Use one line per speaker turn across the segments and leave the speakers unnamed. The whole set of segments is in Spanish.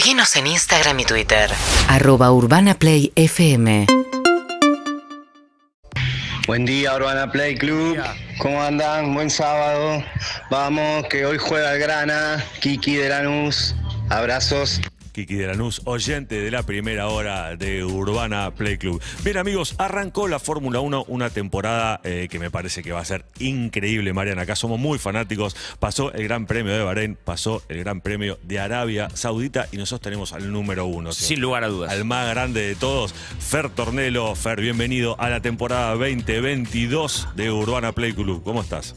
Seguinos en Instagram y Twitter.
Arroba Urbana Play FM.
Buen día, Urbana Play Club. ¿Cómo andan? Buen sábado. Vamos, que hoy juega el Grana, Kiki de Lanús. Abrazos.
Kiki de Lanús, oyente de la primera hora de Urbana Play Club. Bien amigos, arrancó la Fórmula 1, una temporada eh, que me parece que va a ser increíble, Mariana. Acá somos muy fanáticos. Pasó el Gran Premio de Bahrein, pasó el Gran Premio de Arabia Saudita y nosotros tenemos al número uno.
Sin lugar a dudas.
Al más grande de todos, Fer Tornelo. Fer, bienvenido a la temporada 2022 de Urbana Play Club. ¿Cómo estás?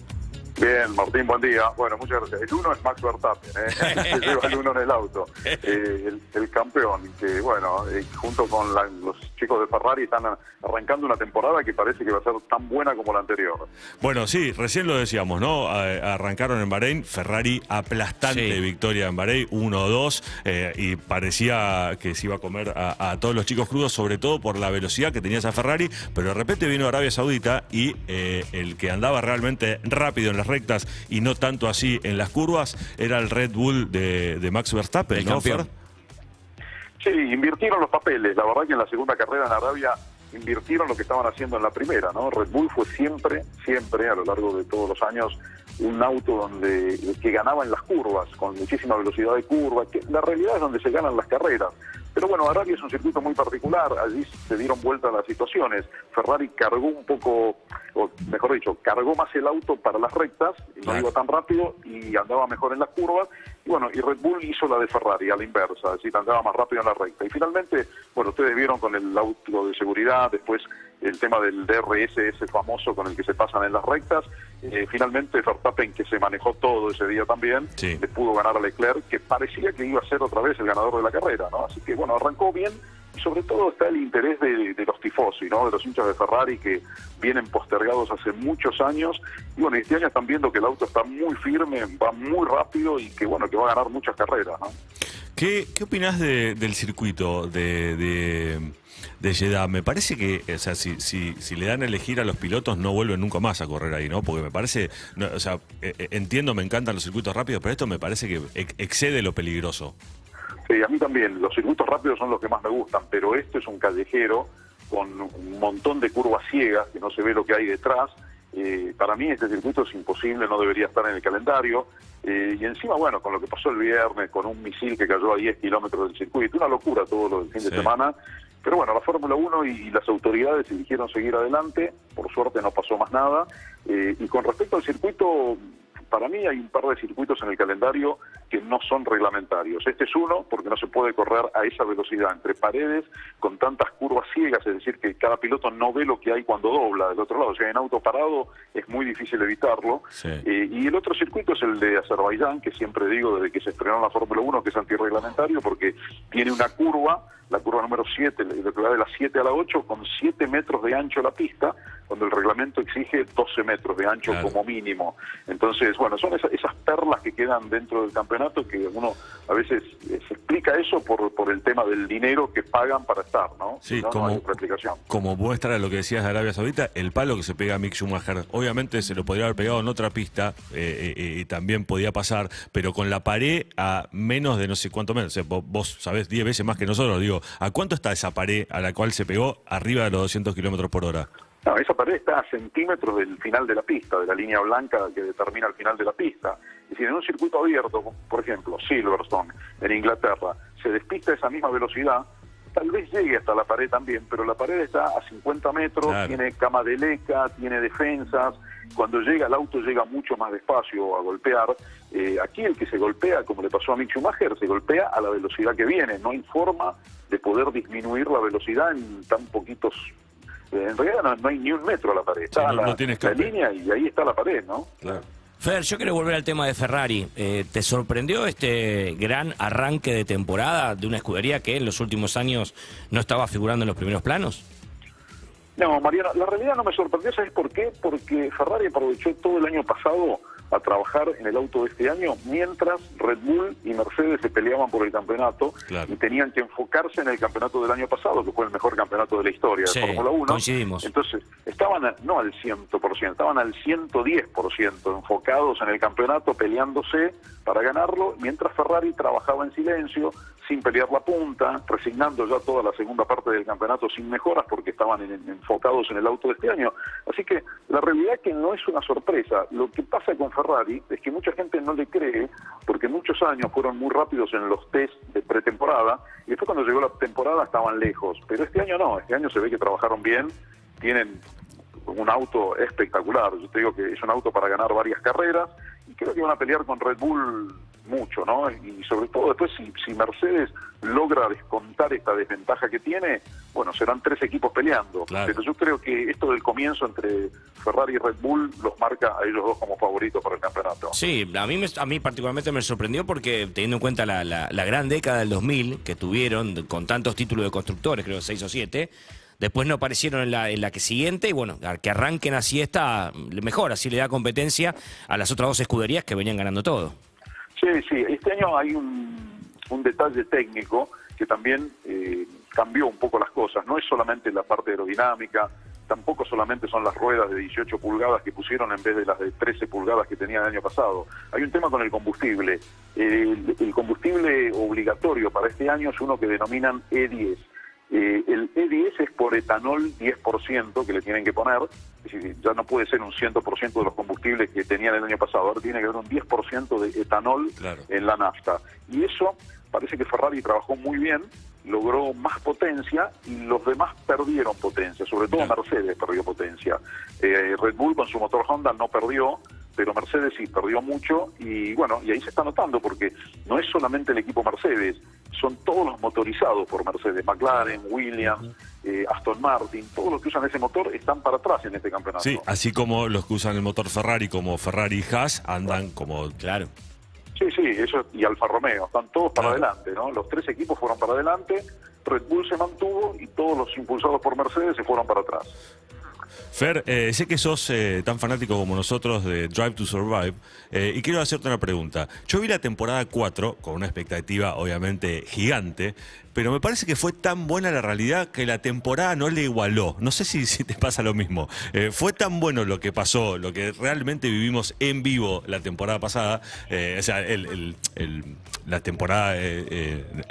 Bien, Martín, buen día. Bueno, muchas gracias. El uno es Max Verstappen, ¿eh? que lleva el uno en el auto. Eh, el, el campeón, que bueno, eh, junto con la- los chicos de Ferrari están arrancando una temporada que parece que va a ser tan buena como la anterior.
Bueno, sí, recién lo decíamos, ¿no? Arrancaron en Bahrein, Ferrari aplastante
Sí.
victoria en Bahrein, 1-2, eh, y parecía que se iba a comer a, a todos los chicos crudos, sobre todo por la velocidad que tenía esa Ferrari, pero de repente vino Arabia Saudita y eh, el que andaba realmente rápido en las rectas y no tanto así en las curvas era el Red Bull de, de Max Verstappen,
El
¿no,
campeón.
Fer?
Sí, invirtieron los papeles. La verdad que en la segunda carrera en Arabia invirtieron lo que estaban haciendo en la primera, ¿no? Red Bull fue siempre, siempre, a lo largo de todos los años, un auto donde que ganaba en las curvas, con muchísima velocidad de curva, que la realidad es donde se ganan las carreras. Pero bueno, Arabia es un circuito muy particular, allí se dieron vuelta las situaciones. Ferrari cargó un poco, o mejor dicho, cargó más el auto para las rectas, no iba tan rápido y andaba mejor en las curvas. Y bueno, y Red Bull hizo la de Ferrari a la inversa, es decir, andaba más rápido en la recta. Y finalmente, bueno, ustedes vieron con el auto de seguridad, después el tema del DRS, ese famoso con el que se pasan en las rectas. eh, finalmente, Verstappen, que se manejó todo ese día también,
Sí.
le pudo ganar a Leclerc, que parecía que iba a ser otra vez el ganador de la carrera, ¿no? Así que bueno, arrancó bien. Y sobre todo está el interés de, de los tifosi, ¿no? De los hinchas de Ferrari que vienen postergados hace muchos años. Y bueno, este año están viendo que el auto está muy firme, va muy rápido y que bueno, que va a ganar muchas carreras, ¿no?
¿Qué, qué opinás de- del circuito de, de, de Jeddah? Me parece que, o sea, si, si, si le dan a elegir a los pilotos, no vuelven nunca más a correr ahí, ¿no? Porque me parece, o sea, eh, eh, entiendo, me encantan los circuitos rápidos, pero esto me parece que ex- excede lo peligroso.
Sí, a mí también. Los circuitos rápidos son los que más me gustan, pero este es un callejero con un montón de curvas ciegas que no se ve lo que hay detrás. Eh, para mí este circuito es imposible, no debería estar en el calendario. Eh, y encima, bueno, con lo que pasó el viernes, con un misil que cayó a 10 kilómetros del circuito, una locura todo lo del fin
Sí.
de semana. Pero bueno, la Fórmula 1 y las autoridades eligieron seguir adelante, por suerte no pasó más nada. Eh, y con respecto al circuito, para mí hay un par de circuitos en el calendario que no son reglamentarios. Este es uno porque no se puede correr a esa velocidad entre paredes con tantas curvas ciegas, es decir, que cada piloto no ve lo que hay cuando dobla del otro lado. O sea, en auto parado es muy difícil evitarlo.
Sí.
Eh, y el otro circuito es el de Azerbaiyán, que siempre digo desde que se estrenó la Fórmula 1 que es antirreglamentario porque tiene una curva, la curva número 7, lo que va de la 7 a la 8, con 7 metros de ancho la pista, cuando el reglamento exige 12 metros de ancho
Claro.
como mínimo. Entonces, bueno, son esa- esas perlas que quedan dentro del campeonato que uno a veces eh, se explica eso por, por el tema del dinero que pagan para estar, ¿no?
Sí,
no, no
como,
explicación.
como muestra lo que decías de Arabia Saudita, el palo que se pega a Mick Schumacher, obviamente se lo podría haber pegado en otra pista eh, eh, y también podía pasar, pero con la pared a menos de no sé cuánto menos, o sea, vos, vos sabés 10 veces más que nosotros, digo, ¿a cuánto está esa pared a la cual se pegó arriba de los 200 kilómetros por hora?
No, esa pared está a centímetros del final de la pista, de la línea blanca que determina el final de la pista. Es decir, en un circuito abierto, por ejemplo, Silverstone, en Inglaterra, se despista a esa misma velocidad, tal vez llegue hasta la pared también, pero la pared está a 50 metros,
Claro.
tiene cama de leca, tiene defensas, cuando llega el auto llega mucho más despacio a golpear. Eh, aquí el que se golpea, como le pasó a Mick Schumacher, se golpea a la velocidad que viene, no hay forma de poder disminuir la velocidad en tan poquitos en realidad no, no hay ni un metro a la pared. Está
no-
la,
no
la línea y ahí está la pared, ¿no?
Claro.
Fer, yo quiero volver al tema de Ferrari. Eh, ¿Te sorprendió este gran arranque de temporada de una escudería que en los últimos años no estaba figurando en los primeros planos?
No, Mariano, la realidad no me sorprendió, ¿sabes por qué? Porque Ferrari aprovechó todo el año pasado a trabajar en el auto de este año mientras Red Bull y Mercedes se peleaban por el campeonato
Claro.
y tenían que enfocarse en el campeonato del año pasado, que fue el mejor campeonato de la historia
Sí,
de Fórmula 1.
coincidimos.
Entonces, estaban a- no al 100%, estaban al 110% enfocados en el campeonato, peleándose para ganarlo, mientras Ferrari trabajaba en silencio, sin pelear la punta, resignando ya toda la segunda parte del campeonato sin mejoras porque estaban en- en- enfocados en el auto de este año. Así que la realidad es que no es una sorpresa. Lo que pasa con Ferrari es que mucha gente no le cree porque muchos años fueron muy rápidos en los test de pretemporada y después cuando llegó la temporada estaban lejos. Pero este año no, este año se ve que trabajaron bien, tienen un auto espectacular. Yo te digo que es un auto para ganar varias carreras y creo que van a pelear con Red Bull mucho, ¿no? Y sobre todo después si, si Mercedes logra descontar esta desventaja que tiene, bueno, serán tres equipos peleando.
Claro.
Pero yo creo que esto del comienzo entre Ferrari y Red Bull los marca a ellos dos como favoritos para el campeonato.
Sí, a mí, me- a mí particularmente me sorprendió porque teniendo en cuenta la, la- la gran década del 2000 que tuvieron con tantos títulos de constructores, creo seis o siete, después no aparecieron en la, en la que siguiente y bueno, que arranquen así esta, mejor, así le da competencia a las otras dos escuderías que venían ganando todo.
Sí, sí, este año hay un, detalle técnico que también eh, cambió un poco las cosas. No es solamente la parte aerodinámica, tampoco solamente son las ruedas de 18 pulgadas que pusieron en vez de las de 13 pulgadas que tenía el año pasado. Hay un tema con el combustible. El combustible obligatorio para este año es uno que denominan E10. Eh, el E10 es por etanol 10% que le tienen que poner, es decir, ya no puede ser un 100% de los combustibles que tenían el año pasado, ahora tiene que haber un 10% de etanol
Claro.
en la nafta. Y eso parece que Ferrari trabajó muy bien, logró más potencia y los demás perdieron potencia, sobre todo
Claro.
Mercedes perdió potencia. Eh, Red Bull con su motor Honda no perdió, pero Mercedes sí perdió mucho y bueno, y ahí se está notando porque no es solamente el equipo Mercedes, son todos los motorizados por Mercedes, McLaren, Williams, eh, Aston Martin, todos los que usan ese motor están para atrás en este campeonato.
Sí, así como los que usan el motor Ferrari como Ferrari y Haas andan como
Claro.
Sí, sí, eso y Alfa Romeo, están todos para
Claro.
adelante, ¿no? Los tres equipos fueron para adelante, Red Bull se mantuvo y todos los impulsados por Mercedes se fueron para atrás.
Fer, eh, sé que sos eh, tan fanático como nosotros de Drive to Survive eh, y quiero hacerte una pregunta. Yo vi la temporada 4 con una expectativa obviamente gigante, pero me parece que fue tan buena la realidad que la temporada no le igualó. No sé si, te pasa lo mismo. Eh, fue tan bueno lo que pasó, lo que realmente vivimos en vivo la temporada pasada, o sea, el- el- la temporada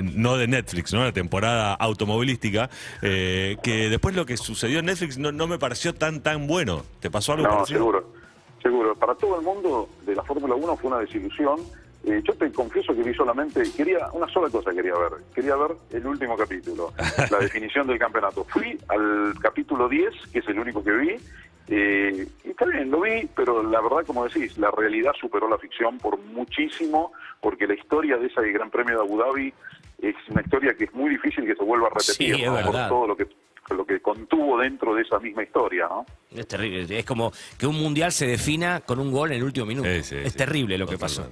no de Netflix, ¿no? La temporada automovilística, que después lo que sucedió en Netflix no me pareció tan tan bueno. ¿Te pasó algo
No,
parecido?
seguro, seguro. Para todo el mundo de la Fórmula 1 fue una desilusión. Eh, yo te confieso que vi solamente, quería una sola cosa quería ver, quería ver el último capítulo, la definición del campeonato. Fui al capítulo 10, que es el único que vi, eh, y está bien, lo vi, pero la verdad, como decís, la realidad superó la ficción por muchísimo, porque la historia de ese Gran Premio de Abu Dhabi es una historia que es muy difícil que se vuelva a repetir,
Sí, es
¿no? por todo lo que lo que contuvo dentro de esa misma historia, ¿no?
Es terrible. Es como que un mundial se defina con un gol en el último minuto.
Sí, sí,
es
sí.
terrible lo que pasó.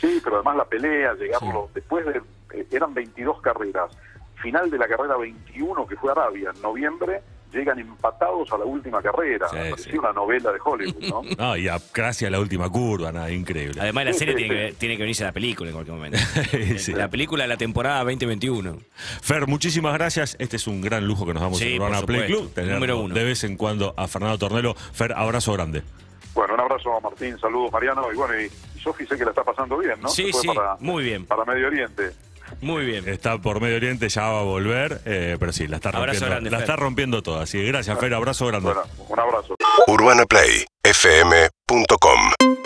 Sí, pero además la pelea, llegarlo, después de, eh, eran 22 carreras, final de la carrera 21 que fue Arabia en noviembre, llegan empatados a la última carrera,
Sí,
parecía
sí.
una novela de Hollywood, ¿no?
No, y a, casi a la última curva, nada, increíble.
Además, la serie
sí,
tiene,
sí.
que, tiene que venirse a la película en cualquier momento.
Sí.
La película de la temporada 2021.
Fer, muchísimas gracias. Este es un gran lujo que nos damos
Sí,
en Urbana Play. Club. Tener
Número uno.
de vez en cuando a Fernando Tornelo. Fer, abrazo grande.
Bueno, un abrazo a Martín, saludos Mariano, y bueno, y, y Sofi sé que la está pasando bien, ¿no?
Sí, sí,
para,
muy bien.
Para Medio Oriente.
Muy bien.
Está por Medio Oriente, ya va a volver, eh, pero sí, la está
Abrazo
rompiendo,
grande,
la
Fer.
está rompiendo toda. Así que gracias, Fer, abrazo grande.
Bueno, un abrazo.
UrbanaPlayFM.com